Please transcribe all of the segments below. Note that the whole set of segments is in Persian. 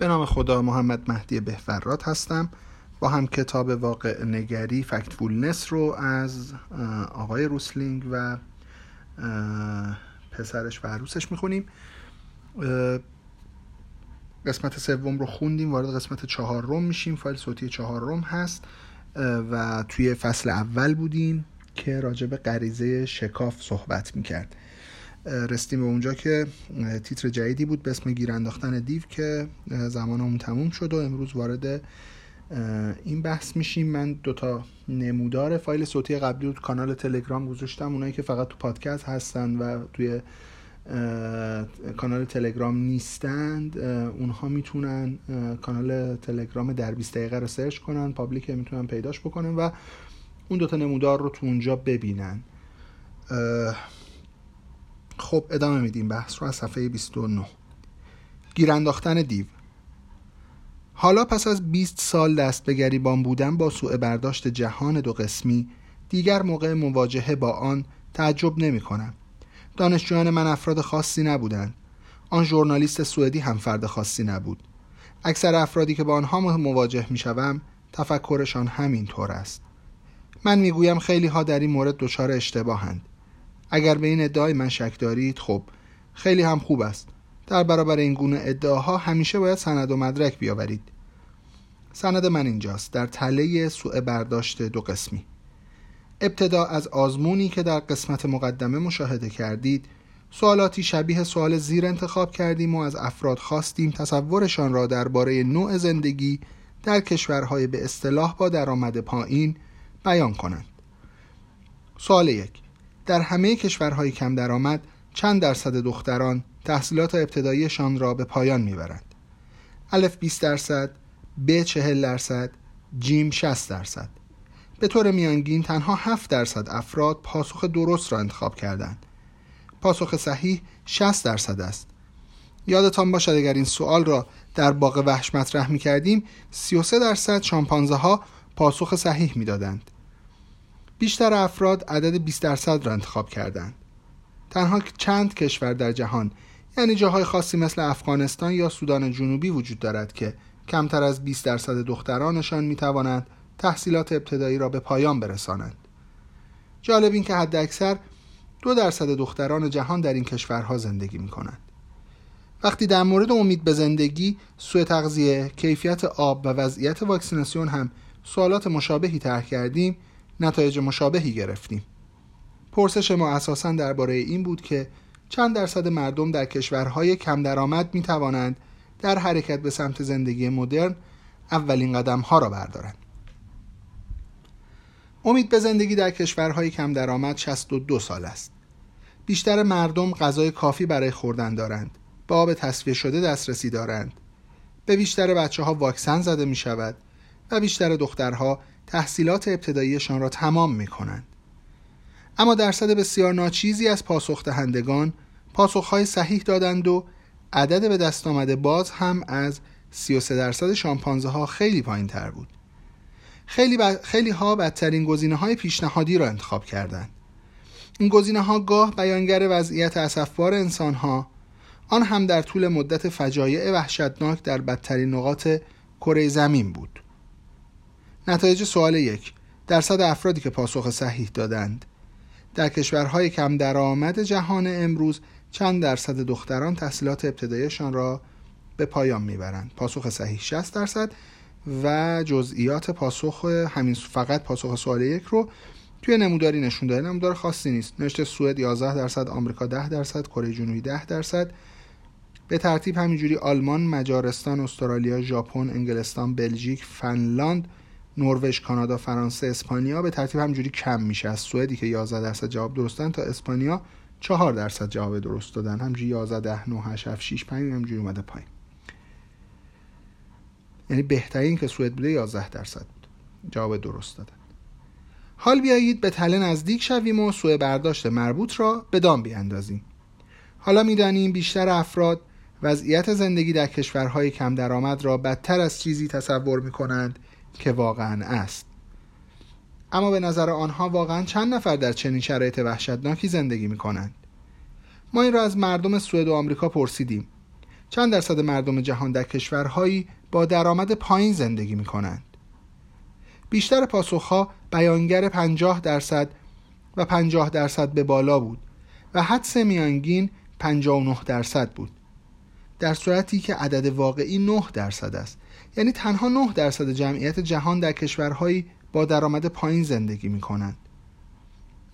به نام خدا محمد مهدی بهفراد هستم. با هم کتاب واقع نگری فکتفولنس رو از آقای روسلینگ و پسرش و عروسش می‌خونیم. قسمت سوم رو خوندیم وارد قسمت چهارم میشیم. فایل صوتی چهارم هست و توی فصل اول بودیم که راجع به غریزه شکاف صحبت می‌کرد. رسیدیم به اونجا که تیتر جدیدی بود به اسم گیر انداختن دیو که زمان اون تموم شد و امروز وارد این بحث میشیم. من دوتا نمودار فایل صوتی قبلی رو کانال تلگرام گذاشتم. اونایی که فقط تو پادکست هستن و توی کانال تلگرام نیستند اونها می‌تونن کانال تلگرام در 20 دقیقه رو search کنن public می‌تونن پیداش بکنن و اون دوتا نمودار رو تو اونجا ببینن. خب ادامه میدیم بحث رو از صفحه 29 گیرانداختن دیو حالا پس از 20 سال دست به گریبان بودن با سوء برداشت جهان دو قسمی دیگر موقع مواجهه با آن تعجب نمی کنم. دانشجویان من افراد خاصی نبودند. آن ژورنالیست سوئدی هم فرد خاصی نبود. اکثر افرادی که با آنها مواجه می شوم تفکرشان همین طور است. من می‌گویم خیلی ها در این مورد دچار اشتباهند. اگر به این ادعای من شک دارید خب خیلی هم خوب است. در برابر این گونه ادعاها همیشه باید سند و مدرک بیاورید. سند من اینجاست در تله سوء برداشت دو قسمی. ابتدا از آزمونی که در قسمت مقدمه مشاهده کردید سوالاتی شبیه سوال زیر انتخاب کردیم و از افراد خواستیم تصورشان را درباره نوع زندگی در کشورهای به اصطلاح با درآمد پایین بیان کنند. سوال یک. در همه کشورهای کم درآمد چند درصد دختران تحصیلات ابتداییشان را به پایان می‌برند. الف 20 درصد ب 40 درصد جیم 60 درصد. به طور میانگین تنها 7 درصد افراد پاسخ درست را انتخاب کردند. پاسخ صحیح 60 درصد است. یادتان باشد اگر این سوال را در باغ وحش مطرح می کردیم 33 درصد شامپانزه ها پاسخ صحیح می دادند. بیشتر افراد عدد 20 درصد را انتخاب کردند. تنها چند کشور در جهان یعنی جاهای خاصی مثل افغانستان یا سودان جنوبی وجود دارد که کمتر از 20 درصد دخترانشان می توانند تحصیلات ابتدایی را به پایان برسانند. جالب این که حد اکثر دو درصد دختران جهان در این کشورها زندگی می کنند. وقتی در مورد امید به زندگی، سوء تغذیه، کیفیت آب و وضعیت واکسیناسیون هم سوالات مشابهی طرح کردیم، نتایج مشابهی گرفتیم. پرسش ما اساسا درباره این بود که چند درصد مردم در کشورهای کم درآمد می توانند در حرکت به سمت زندگی مدرن اولین قدم ها را بردارند. امید به زندگی در کشورهای کم درآمد 62 سال است. بیشتر مردم غذای کافی برای خوردن دارند. به آب تصفیه شده دسترسی دارند. به بیشتر بچه ها واکسن زده می شود و بیشتر دخترها تحصیلات ابتداییشان را تمام می کنند. اما درصد بسیار ناچیزی از پاسخ دهندگان پاسخهای صحیح دادند و عدد به دست آمده باز هم از 33 درصد شامپانزه ها خیلی پایین تر بود. خیلی, خیلی ها بدترین گزینه های پیشنهادی را انتخاب کردند. این گزینه ها گاه بیانگر وضعیت اسفبار انسان ها آن هم در طول مدت فجایع وحشتناک در بدترین نقاط کره زمین بود. نتایج سوال یک. درصد افرادی که پاسخ صحیح دادند. در کشورهای کم درآمد جهان امروز چند درصد دختران تحصیلات ابتدایشان را به پایان می‌برند. پاسخ صحیح 60 درصد و جزئیات پاسخ همین فقط پاسخ سوال یک رو توی نموداری نشون داده. نمودار خاصی نیست. نوشته سوئد 11 درصد آمریکا 10 درصد کره جنوبی 10 درصد. به ترتیب همینجوری آلمان مجارستان استرالیا ژاپن انگلستان بلژیک فنلاند نروژ کانادا فرانسه اسپانیا به ترتیب همجوری کم میشه. از سوئدی که 11 درصد جواب درستن تا اسپانیا 4 درصد جواب درست دادن. همجوری 11 10 9 8 7 6 5 همجوری اومده پایین. یعنی بهترین که سوئد بوده 11 درصد بود جواب درست دادن. حال بیایید به تله نزدیک شویم و سوء برداشت مربوط را به دام بیاندازیم. حالا می‌دانیم بیشتر افراد وضعیت زندگی در کشورهای کم درآمد را بدتر از چیزی تصور می کنند که واقعا است. اما به نظر آنها واقعا چند نفر در چنین شرایط وحشتناکی زندگی می کنند ما این را از مردم سوئد و آمریکا پرسیدیم. چند درصد مردم جهان در کشورهایی با درآمد پایین زندگی می کنند بیشتر پاسخها بیانگر 50 درصد و 50 درصد به بالا بود و حدس میانگین 59 درصد بود. در صورتی که عدد واقعی 9 درصد است. یعنی تنها 9 درصد جمعیت جهان در کشورهایی با درآمد پایین زندگی می کنند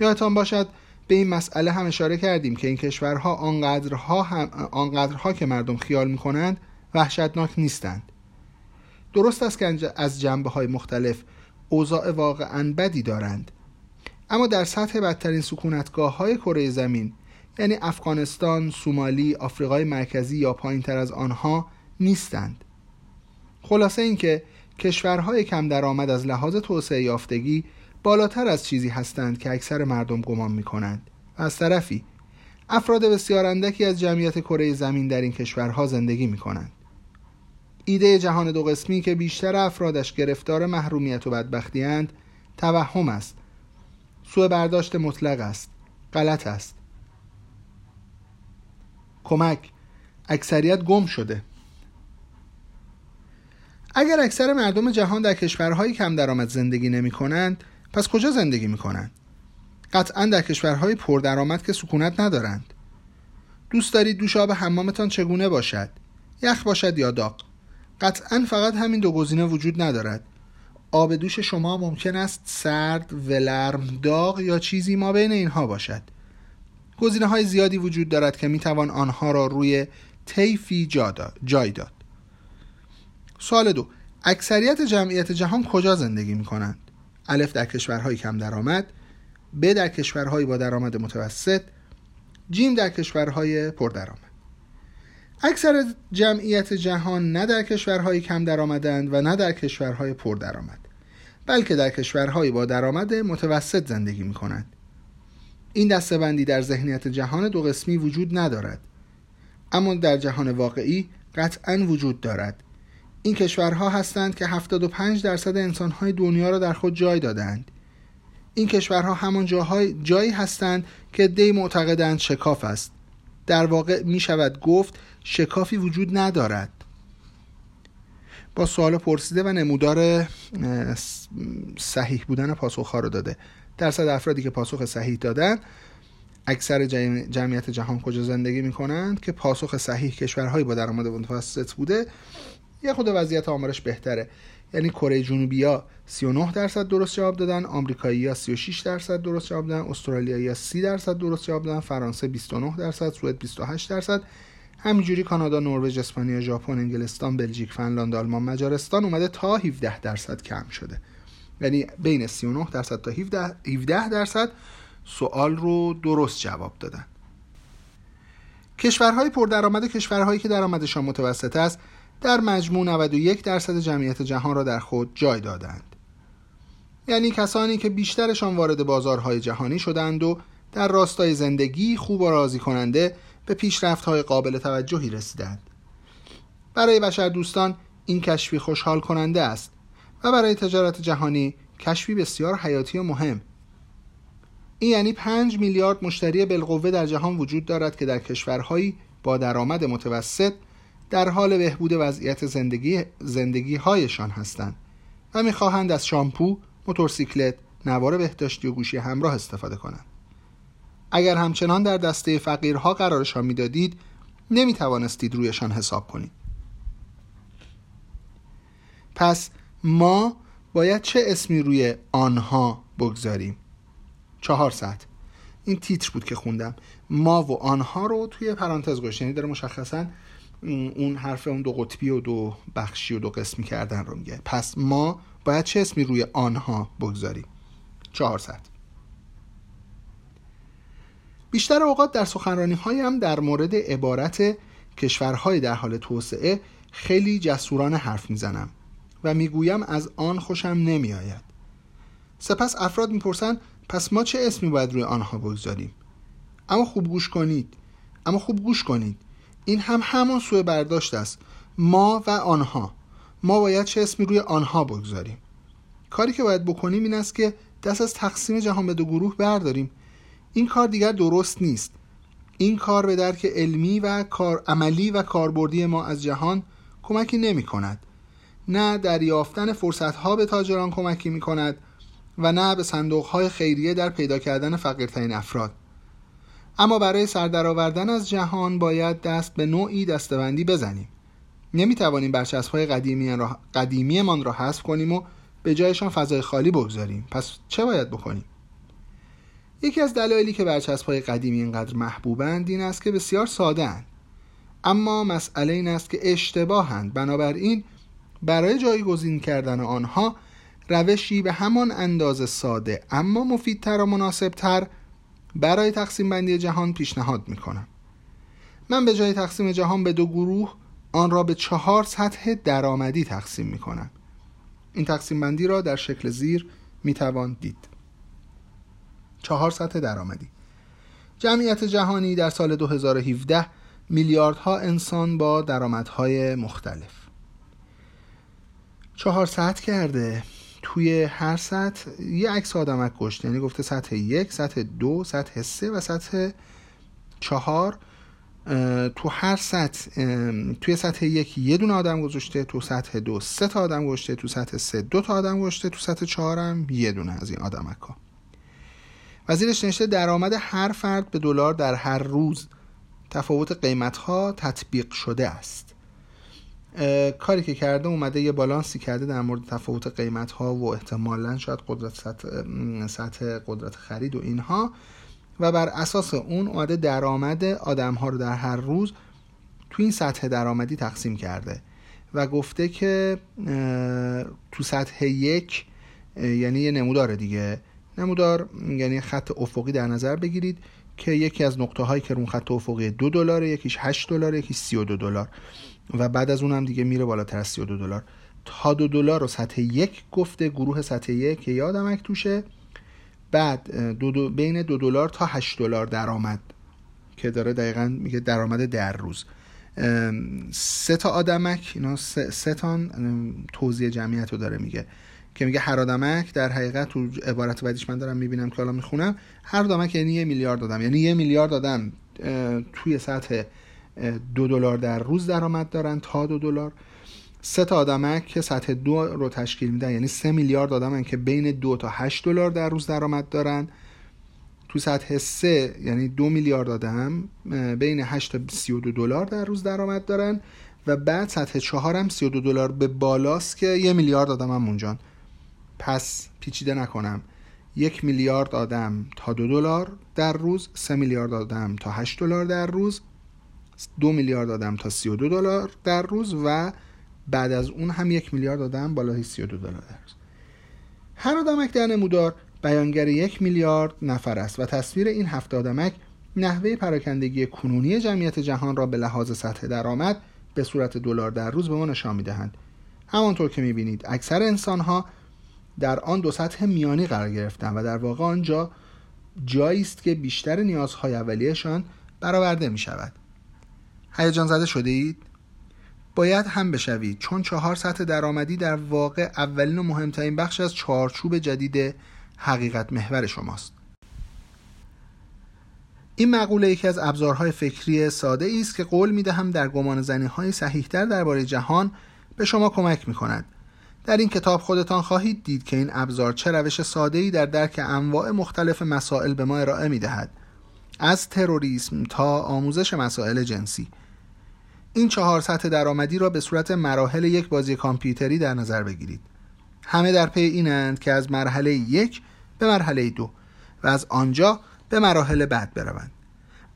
یادتان باشد به این مسئله هم اشاره کردیم که این کشورها آنقدرها, هم آنقدرها که مردم خیال می کنند وحشتناک نیستند. درست است که از جنبه های مختلف اوضاع واقعا بدی دارند. اما در سطح بدترین سکونتگاه های کره زمین یعنی افغانستان، سومالی، آفریقای مرکزی یا پایین تر از آنها نیستند. خلاصه اینکه کشورهای کم درآمد از لحاظ توسعه یافتگی بالاتر از چیزی هستند که اکثر مردم گمان می کنند از طرفی افراد بسیار اندکی از جمعیت کره زمین در این کشورها زندگی می کنند ایده جهان دو قسمی که بیشتر افرادش گرفتار محرومیت و بدبختی اند توهم است. سوء برداشت مطلق است. غلط است. کمک. اکثریت گم شده. اگر اکثر مردم جهان در کشورهای کم درآمد زندگی نمی کنند پس کجا زندگی می کنند؟ قطعا در کشورهای پردرآمد که سکونت ندارند. دوست دارید دوش آب حمامتان چگونه باشد؟ یخ باشد یا داغ؟ قطعا فقط همین دو گزینه وجود ندارد. آب دوش شما ممکن است سرد، ولرم، داغ یا چیزی ما بین اینها باشد. گزینه های زیادی وجود دارد که می توان آنها را روی طیفی جای داد. سوال دو. اکثریت جمعیت جهان کجا زندگی می کنند؟ الف در کشورهای کم درآمد ب در کشورهای با درآمد متوسط جیم در کشورهای پردرآمد اکثر جمعیت جهان نه در کشورهای کم درآمدند و نه در کشورهای پردرآمد بلکه در کشورهای با درآمد متوسط زندگی می کنند این دستبندی در ذهنیت جهان دو قسمی وجود ندارد اما در جهان واقعی قطعا وجود دارد. این کشورها هستند که 75 درصد انسانهای دنیا را در خود جای دادند این کشورها همان جاهای جایی هستند که دی معتقدند شکاف است. در واقع می شود گفت شکافی وجود ندارد. با سوال پرسیده و نمودار صحیح بودن پاسخ رو داده. درصد افرادی که پاسخ صحیح دادن اکثر جمعیت جهان کجا زندگی می کنند که پاسخ صحیح کشورهایی با درآمد متوسط بوده. یه خود وضعیت آمارش بهتره. یعنی کره جنوبی ها 39 درصد درست جواب دادن آمریکایی ها 36 درصد درست جواب دادن استرالیایی ها 30 درصد درست جواب دادن فرانسه 29 درصد سوئد 28 درصد. همینجوری کانادا نروژ اسپانیا ژاپن انگلستان بلژیک فنلاند آلمان مجارستان اومده تا 17 درصد کم شده. یعنی بین 39 درصد تا 17 درصد سوال رو درست جواب دادن. کشورهای پردرآمد کشورهایی که درآمدشان متوسط است در مجموع 91 درصد جمعیت جهان را در خود جای دادند. یعنی کسانی که بیشترشان وارد بازارهای جهانی شدند و در راستای زندگی خوب و راضی کننده به پیشرفت‌های قابل توجهی رسیدند. برای بشر دوستان این کشفی خوشحال کننده است و برای تجارت جهانی کشفی بسیار حیاتی و مهم. این یعنی 5 میلیارد مشتری بالقوه در جهان وجود دارد که در کشورهایی با درآمد متوسط در حال بهبود وضعیت زندگی, زندگی هایشان هستند و می‌خواهند از شامپو، موتورسیکلت، نوار بهداشتی و گوشی همراه استفاده کنند. اگر همچنان در دسته فقیرها قرارشان می‌دادید نمی توانستید رویشان حساب کنید. پس ما باید چه اسمی روی آنها بگذاریم؟ چهار ساعت این تیتر بود که خوندم ما و آنها رو توی پرانتز گوشت یعنی داره مشخصا اون حرف اون دو قطبی و دو بخشی و دو قسمی کردن رو میگه. پس ما باید چه اسمی روی آنها بگذاریم؟ چهار ساعت بیشتر اوقات در سخنرانی هایم در مورد عبارت کشورهای در حال توسعه خیلی جسورانه حرف می‌زنم و می‌گویم از آن خوشم نمیآید. سپس افراد می‌پرسند پس ما چه اسمی باید روی آنها بگذاریم؟ اما خوب گوش کنید. اما خوب گوش کنید. این هم همان سوء برداشت است. ما و آنها. ما باید چه اسمی روی آنها بگذاریم. کاری که باید بکنیم این است که دست از تقسیم جهان به دو گروه برداریم. این کار دیگر درست نیست. این کار به درک علمی و کار عملی و کاربردی ما از جهان کمکی نمی کند. نه در یافتن فرصت ها به تاجران کمکی می کند و نه به صندوق های خیریه در پیدا کردن فقیرترین افراد. اما برای سردرآوردن از جهان باید دست به نوعی دستبندی بزنیم. نمی توانیم برچسب های قدیمی را را حذف کنیم و به جایشان فضای خالی بگذاریم. پس چه باید بکنیم؟ یکی از دلایلی که برچسب های قدیمی اینقدر محبوبند این است که بسیار ساده اند. اما مسئله این است که اشتباهند بنابراین برای جایگزین کردن آنها روشی به همان اندازه ساده اما مفیدتر و مناسبتر برای تقسیم بندی جهان پیشنهاد می کنم. من به جای تقسیم جهان به دو گروه آن را به چهار سطح درآمدی تقسیم می کنم. این تقسیم بندی را در شکل زیر می توان دید. چهار سطح درآمدی جمعیت جهانی در سال 2017 میلیاردها انسان با درآمدهای مختلف چهار سطح کرده توی هر سطح یه عکس آدمک کشت. یعنی گفته سطح یک سطح دو سطح سه و سطح چهار. تو هر سطح توی سطح یک یه دونه آدم گذاشته تو سطح دو سه تا آدم گذاشته تو سطح سه دو تا آدم گذاشته تو سطح چهار هم یه دونه از این آدمک ها. وزیرش نوشته درآمد هر فرد به دلار در هر روز تفاوت قیمت ها تطبیق شده است. کاری که کرده اومده یه بالانسی کرده در مورد تفاوت قیمت ها و احتمالا شاید قدرت سطح, سطح قدرت خرید و اینها. و بر اساس اون اومده درآمد آدم ها رو در هر روز تو این سطح درآمدی تقسیم کرده و گفته که تو سطح یک یعنی یه نمودار دیگه. نمودار یعنی خط افقی در نظر بگیرید که یکی از نقطه هایی که رون خط افقی دو دلار یکیش 8 دلار یکیش 32 دلار. و بعد از اونم دیگه میره بالاتر از 32 دلار. تا دو دلار رو سطح یک گفته گروه سطح یک که یادمک توشه. بعد دو دو بین دو دلار تا 8 دلار درآمد که داره دقیقا میگه درآمد در روز. سه تا آدمک اینا سه, سه تان توزیع جمعیت رو داره میگه. که میگه هر آدمک در حقیقت تو عبارت بعدیش من دارم می‌بینم که حالا می‌خونم هر آدمک یعنی یه میلیارد دادم یعنی یه میلیارد دادم توی سطح دو دلار در روز درآمد دارن تا دو دلار. سه تا آدمک که سطح دو رو تشکیل میدن یعنی سه میلیارد آدمن که بین دو تا هشت دلار در روز درآمد دارن. تو سطح سه یعنی دو میلیارد آدم بین 8 تا 32 دلار در روز درآمد دارن و بعد سطح چهار هم 32 دلار به بالاست که یه میلیارد آدم هم اونجان پس پیچیده نکنم. یک میلیارد آدم تا دو دلار در روز سه میلیارد آدم تا هشت دلار در روز دو میلیارد آدم تا سی و دو دلار در روز و بعد از اون هم یک میلیارد آدم بالای سی و دو دلار در روز. هر آدمک در نمودار بیانگر یک میلیارد نفر است و تصویر این هفت آدمک نحوه پراکندگی کنونی جمعیت جهان را به لحاظ سطح درآمد به صورت دلار در روز به ما نشان می‌دهند. همانطور که می‌بینید اکثر انسان ها در آن دو سطح میانی قرار گرفتن و در واقع آنجا جایی است که بیشتر نیازهای اولیهشان برآورده می شود هیجان زده شده اید؟ باید هم بشوید چون چهار سطح درآمدی در واقع اولین و مهمترین بخش از چارچوب جدید حقیقت محور شماست. این مقوله یکی از ابزارهای فکری ساده است که قول می دهم در گمان زنی های صحیحتر درباره جهان به شما کمک می کند در این کتاب خودتان خواهید دید که این ابزار چه روش ساده‌ای در درک انواع مختلف مسائل به ما ارائه می‌دهد. از تروریسم تا آموزش مسائل جنسی. این چهار سطح درآمدی را به صورت مراحل یک بازی کامپیوتری در نظر بگیرید. همه در پی اینند که از مرحله یک به مرحله دو و از آنجا به مراحل بعد بروند.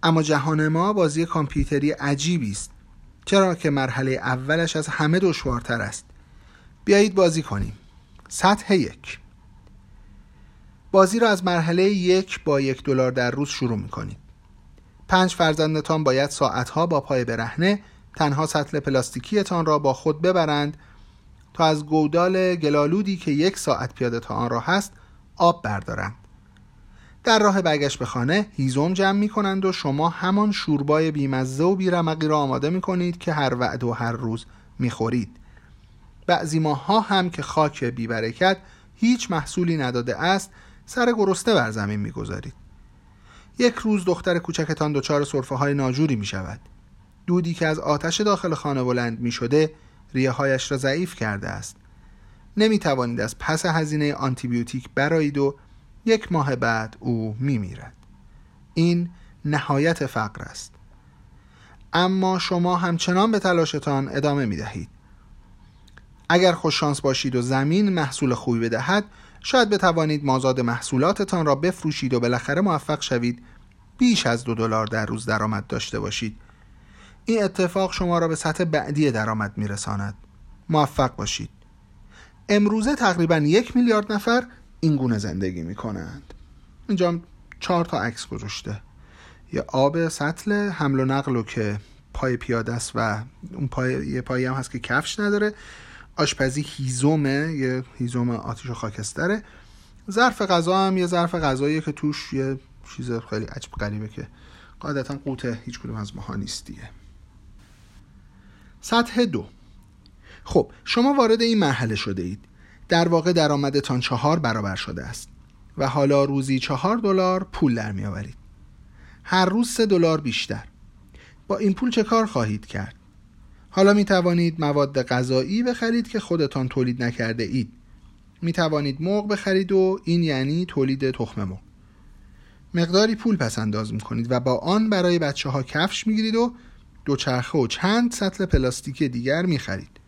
اما جهان ما بازی کامپیوتری عجیبی است چرا که مرحله اولش از همه دشوارتر است. بیایید بازی کنیم. سطح یک. بازی را از مرحله یک با یک دلار در روز شروع می کنید پنج فرزندتان باید ساعتها با پای برهنه تنها سطل پلاستیکیتان را با خود ببرند تا از گودال گلالودی که یک ساعت پیاده تا آن را هست آب بردارند. در راه برگشت به خانه هیزم جمع می کنند و شما همان شوربای بیمزه و بیرمقی را آماده می کنید که هر وعد و هر روز می خورید. بعضی ماها هم که خاک بیبرکت هیچ محصولی نداده است سر گرسنه بر زمین می‌گذارید یک روز دختر کوچکتان دچار صرفه های ناجوری می شود. دودی که از آتش داخل خانه بلند می شده ریه هایش را ضعیف کرده است. نمی توانید از پس هزینه آنتیبیوتیک برایید و یک ماه بعد او می میرد این نهایت فقر است. اما شما همچنان به تلاشتان ادامه می دهید اگر خوششانس باشید و زمین محصول خوبی بدهد شاید بتوانید مازاد محصولاتتان را بفروشید و بالاخره موفق شوید بیش از دو دلار در روز درآمد داشته باشید. این اتفاق شما را به سطح بعدی درآمد میرساند. موفق باشید. امروزه تقریبا یک میلیارد نفر این گونه زندگی می کنند اینجا چهار تا عکس گذاشته. یه آب سطل حمل و نقل رو که پای پیاده است و اون پای یه پایی هم هست که کفش نداره. آشپزی هیزومه یه هیزوم آتیش و خاکستره. ظرف غذا هم یه ظرف غذاییه که توش یه چیز خیلی عجب غریبه که قاعدتا قوت هیچ کدوم از ماها نیست دیگه سطح دو. خب شما وارد این مرحله شده اید. در واقع درآمدتان چهار برابر شده است. و حالا روزی چهار دلار پول در میآورید هر روز سه دلار بیشتر. با این پول چه کار خواهید کرد؟ حالا می توانید مواد غذایی بخرید که خودتان تولید نکرده اید. می توانید مرغ بخرید و این یعنی تولید تخم مرغ. مقداری پول پس انداز می کنید و با آن برای بچه ها کفش می گیرید و دوچرخه و چند سطل پلاستیکی دیگر می خرید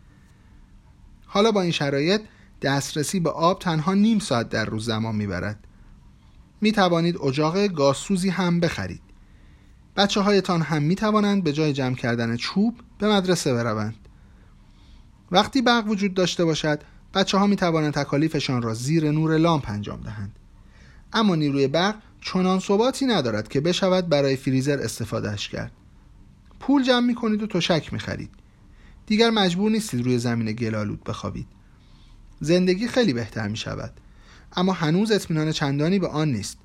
حالا با این شرایط دسترسی به آب تنها نیم ساعت در روز زمان می‌برد. می توانید اجاق گازسوزی هم بخرید. بچه هایتان هم می توانند به جای جمع کردن چوب به مدرسه بروند. وقتی برق وجود داشته باشد بچه ها می توانند تکالیفشان را زیر نور لامپ انجام دهند. اما نیروی برق چنان ثباتی ندارد که بشود برای فریزر استفادهش کرد. پول جمع می کنید و تشک می خرید دیگر مجبور نیستید روی زمین گلالود بخوابید. زندگی خیلی بهتر می شود اما هنوز اطمینان چندانی به آن نیست.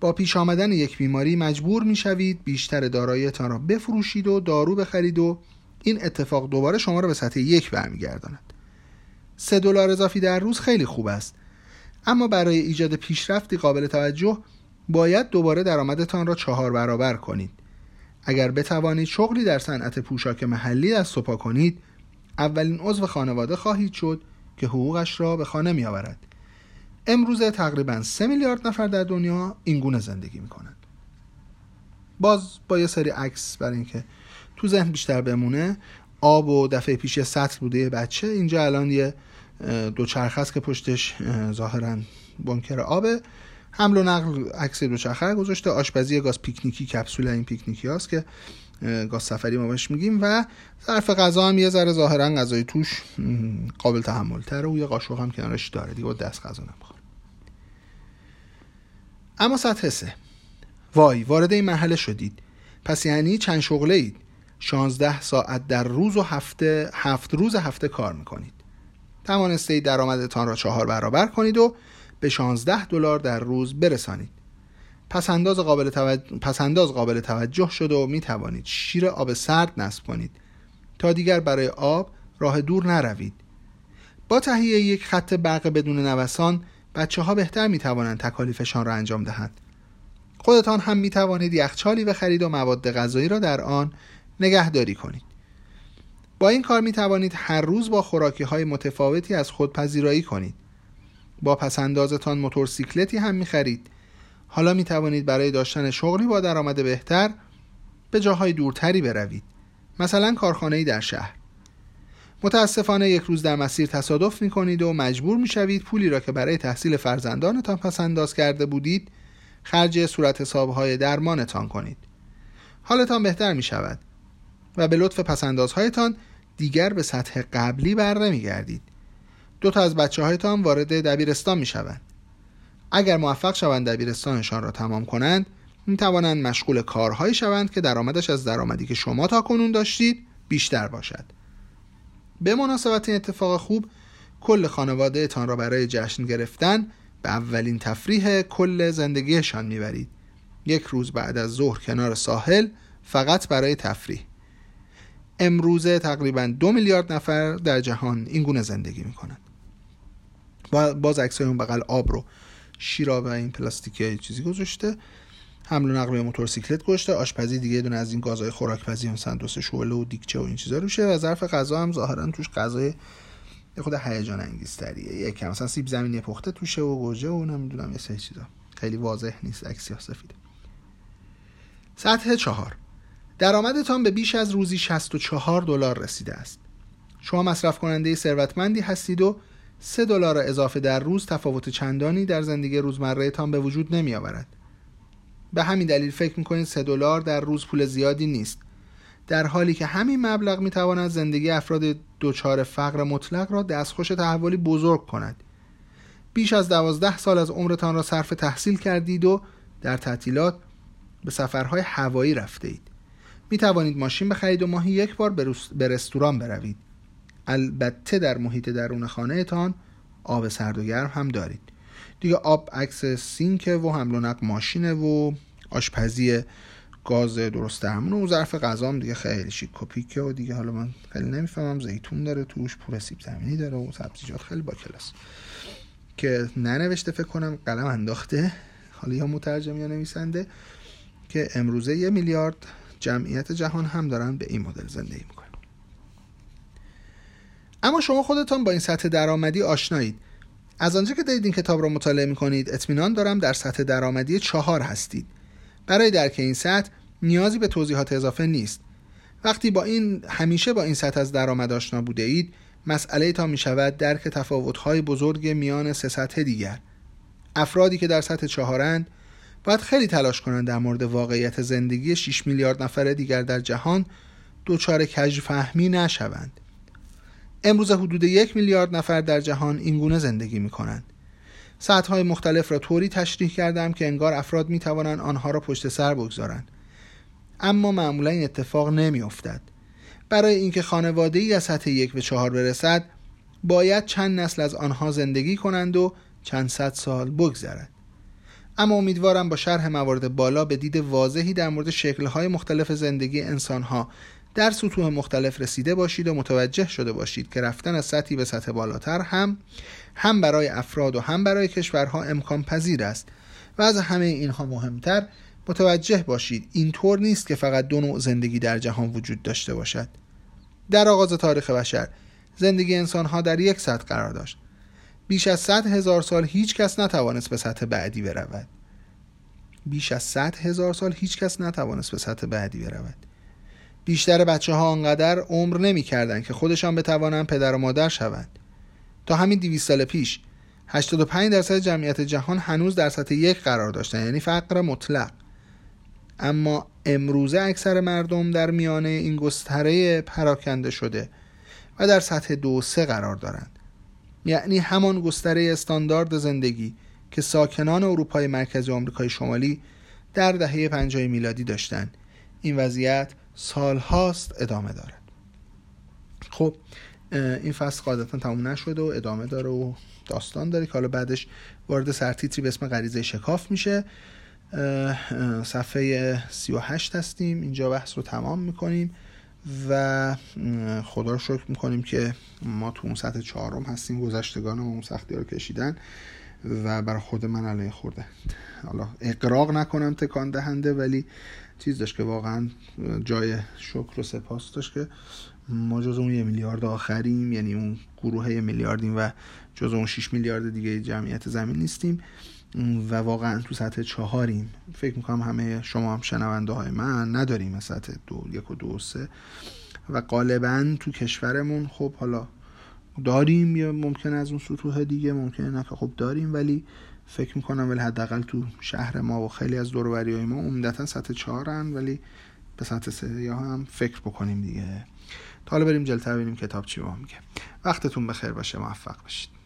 با پیش آمدن یک بیماری مجبور می شوید بیشتر داراییتان را بفروشید و دارو بخرید و این اتفاق دوباره شما را به سطح یک برمیگرداند. سه دلار اضافی در روز خیلی خوب است. اما برای ایجاد پیشرفتی قابل توجه باید دوباره درآمدتان را چهار برابر کنید. اگر بتوانید شغلی در صنعت پوشاک محلی از سپا کنید اولین عضو خانواده خواهید شد که حقوقش را به خانه می آورد امروزه تقریبا سه میلیارد نفر در دنیا این گونه زندگی می کنند باز با یه سری عکس برای اینکه تو ذهن بیشتر بمونه آب و دفعه پیش سطل بوده یه بچه اینجا الان یه دوچرخه است که پشتش ظاهرا بنکر آبه. حمل و نقل عکس دوچرخه گذاشته. آشپزی گاز پیکنیکی کپسول این پیکنیکی هاست که گاز سفری ما بهش میگیم و ظرف غذا هم یه ذره ظاهرا غذای توش قابل تحمل تره و یه قاشق هم کنارش داره دیگه دست غذا نمی‌خوره اما سطح سه. وای وارد این مرحله شدید. پس یعنی چند شغله اید؟ 16 ساعت در روز و هفته هفت روز هفته کار می‌کنید. توانسته درآمدتان را چهار برابر کنید و به 16 دلار در روز برسانید. پسنداز قابل, توجه... پسنداز قابل توجه شده و می توانید شیر آب سرد نصب کنید. تا دیگر برای آب راه دور نروید. با تهیه یک خط برق بدون نوسان بچه ها بهتر می توانند تکالیفشان را انجام دهند. خودتان هم می توانید یخچالی بخرید و مواد غذایی را در آن نگهداری کنید. با این کار می توانید هر روز با خوراکی های متفاوتی از خود پذیرایی کنید. با پسندازتان موتورسیکلتی هم می خرید حالا می توانید برای داشتن شغلی با درآمد بهتر به جاهای دورتری بروید. مثلا کارخانه‌ای در شهر. متاسفانه یک روز در مسیر تصادف می کنید و مجبور می شوید پولی را که برای تحصیل فرزندانتان پس انداز کرده بودید خرج صورت حسابهای درمانتان کنید. حالتان بهتر می شود و به لطف پسندازهایتان دیگر به سطح قبلی بر نمی گردید دو تا از بچه هایتان وارد دبیرستان می شوند اگر موفق شوند دبیرستانشان را تمام کنند می توانند مشغول کارهایی شوند که درآمدش از درآمدی که شما تا کنون داشتید بیشتر باشد. به مناسبت این اتفاق خوب کل خانواده تان را برای جشن گرفتن به اولین تفریح کل زندگیشان می‌برید. یک روز بعد از ظهر کنار ساحل فقط برای تفریح. امروزه تقریبا دو میلیارد نفر در جهان این گونه زندگی می‌کنند. باز عکسای اون بغل آب رو شیراب این پلاستیکی چیزی گذاشته. حمل و نقل موتورسیکلت گشته آشپزی دیگه دونه از این گازهای خوراکپزی مثلا دو سه شعله و دیگچه و این چیزا روشه و ظرف غذا هم ظاهرا توش غذای خود هیجان انگیزتریه. یکم مثلا سیب زمینی پخته توشه و گوجه و نمی‌دونم یه سه چیزا. خیلی واضح نیست عکس سفیده سطح چهار. درآمدتان به بیش از روزی 64 دلار رسیده است. شما مصرف کننده ثروتمندی هستید و 3 دلار اضافه در روز تفاوت چندانی در زندگی روزمره تان به وجود نمی آورد. به همین دلیل فکر می‌کنید 3 دلار در روز پول زیادی نیست. در حالی که همین مبلغ می تواند زندگی افراد دچار فقر مطلق را دستخوش تحولی بزرگ کند. بیش از دوازده سال از عمرتان را صرف تحصیل کردید و در تعطیلات به سفرهای هوایی رفته اید. می توانید ماشین بخرید و ماهی یک بار به رستوران بروید. البته در محیط درون خانه تان آب سرد و گرم هم دارید. دیگه آب عکس سینکه و حمل و نقل ماشینه و آشپزی گاز درست همون و ظرف غذام دیگه خیلی شیک و پیکه و دیگه حالا من خیلی نمی‌فهمم زیتون داره توش پور سیب زمینی داره و سبزیجات خیلی با کلاس. که ننوشته فکر کنم قلم انداخته حالا یا مترجم یا نویسنده که امروزه یه میلیارد جمعیت جهان هم دارن به این مدل زندگی می‌کنن. اما شما خودتان با این سطح درآمدی آشنایید. از آنجا که دارید این کتاب را مطالعه می کنید اطمینان دارم در سطح درآمدی چهار هستید. برای درک این سطح نیازی به توضیحات اضافه نیست. وقتی با این همیشه با این سطح از درآمد آشنا بوده اید مسئله تا می شود درک تفاوت‌های بزرگ میان سه سطح دیگر. افرادی که در سطح چهارند باید خیلی تلاش کنند در مورد واقعیت زندگی 6 میلیارد نفر دیگر در جهان دچار کج فهمی نشوند. امروز حدود یک میلیارد نفر در جهان اینگونه زندگی می کنند. سطحهای مختلف را طوری تشریح کردم که انگار افراد می توانند آنها را پشت سر بگذارند. اما معمولا این اتفاق نمی افتد. برای اینکه خانواده ای از سطح یک به چهار برسد باید چند نسل از آنها زندگی کنند و چند صد سال بگذرد. اما امیدوارم با شرح موارد بالا به دید واضحی در مورد شکلهای مختلف زندگی انسانها در سطوح مختلف رسیده باشید و متوجه شده باشید که رفتن از سطحی به سطح بالاتر هم هم برای افراد و هم برای کشورها امکان پذیر است. و از همه اینها مهمتر متوجه باشید اینطور نیست که فقط دو نوع زندگی در جهان وجود داشته باشد. در آغاز تاریخ بشر زندگی انسانها در یک سطح قرار داشت. بیش از صد هزار سال هیچ کس نتوانست به سطح بعدی برود. بیش از صد هزار سال هیچ کس نتوانست به سطح بعدی برود. بیشتر بچه ها آنقدر عمر نمی کردن که خودشان بتوانند پدر و مادر شوند. تا همین 200 سال پیش 85 درصد جمعیت جهان هنوز در سطح یک قرار داشتن یعنی فقر مطلق. اما امروزه اکثر مردم در میانه این گستره پراکنده شده و در سطح دو سه قرار دارند. یعنی همان گستره استاندارد زندگی که ساکنان اروپای مرکزی آمریکای شمالی در دهه 50 میلادی داشتند این وضعیت سال هاست ادامه دارد خب این فصل قاعدتا تموم نشده و ادامه داره و داستان داره که حالا بعدش وارد سرتیتری به اسم غریزه شکاف میشه. صفحه 38 هستیم اینجا بحث رو تمام می‌کنیم و خدا رو شکر می‌کنیم که ما تو اون سطح چهارم هستیم گذشتگان اون سختی رو کشیدن. و برای خود من علیه خورده. حالا اقراق نکنم تکان دهنده ولی چیز داشت که واقعا جای شکر و سپاس داشت که ما جز اون یه میلیارد آخریم یعنی اون گروه یه میلیاردیم و جز اون 6 میلیارد دیگه جمعیت زمین نیستیم و واقعا تو سطح چهاریم. فکر می‌کنم همه شما هم شنونده های من نداریم سطح دو یک و دو سه. و غالبا تو کشورمون خب حالا داریم یا ممکن از اون سطوح دیگه ممکنه نه که خب داریم ولی فکر می‌کنم ولی حداقل تو شهر ما و خیلی از دوروبری های ما عمدتا سطح چهارن ولی به سطح سه یا هم فکر بکنیم دیگه. تا حالا بریم جلتر ببینیم کتاب چی با میگه. وقتتون بخیر باشه موفق باشید.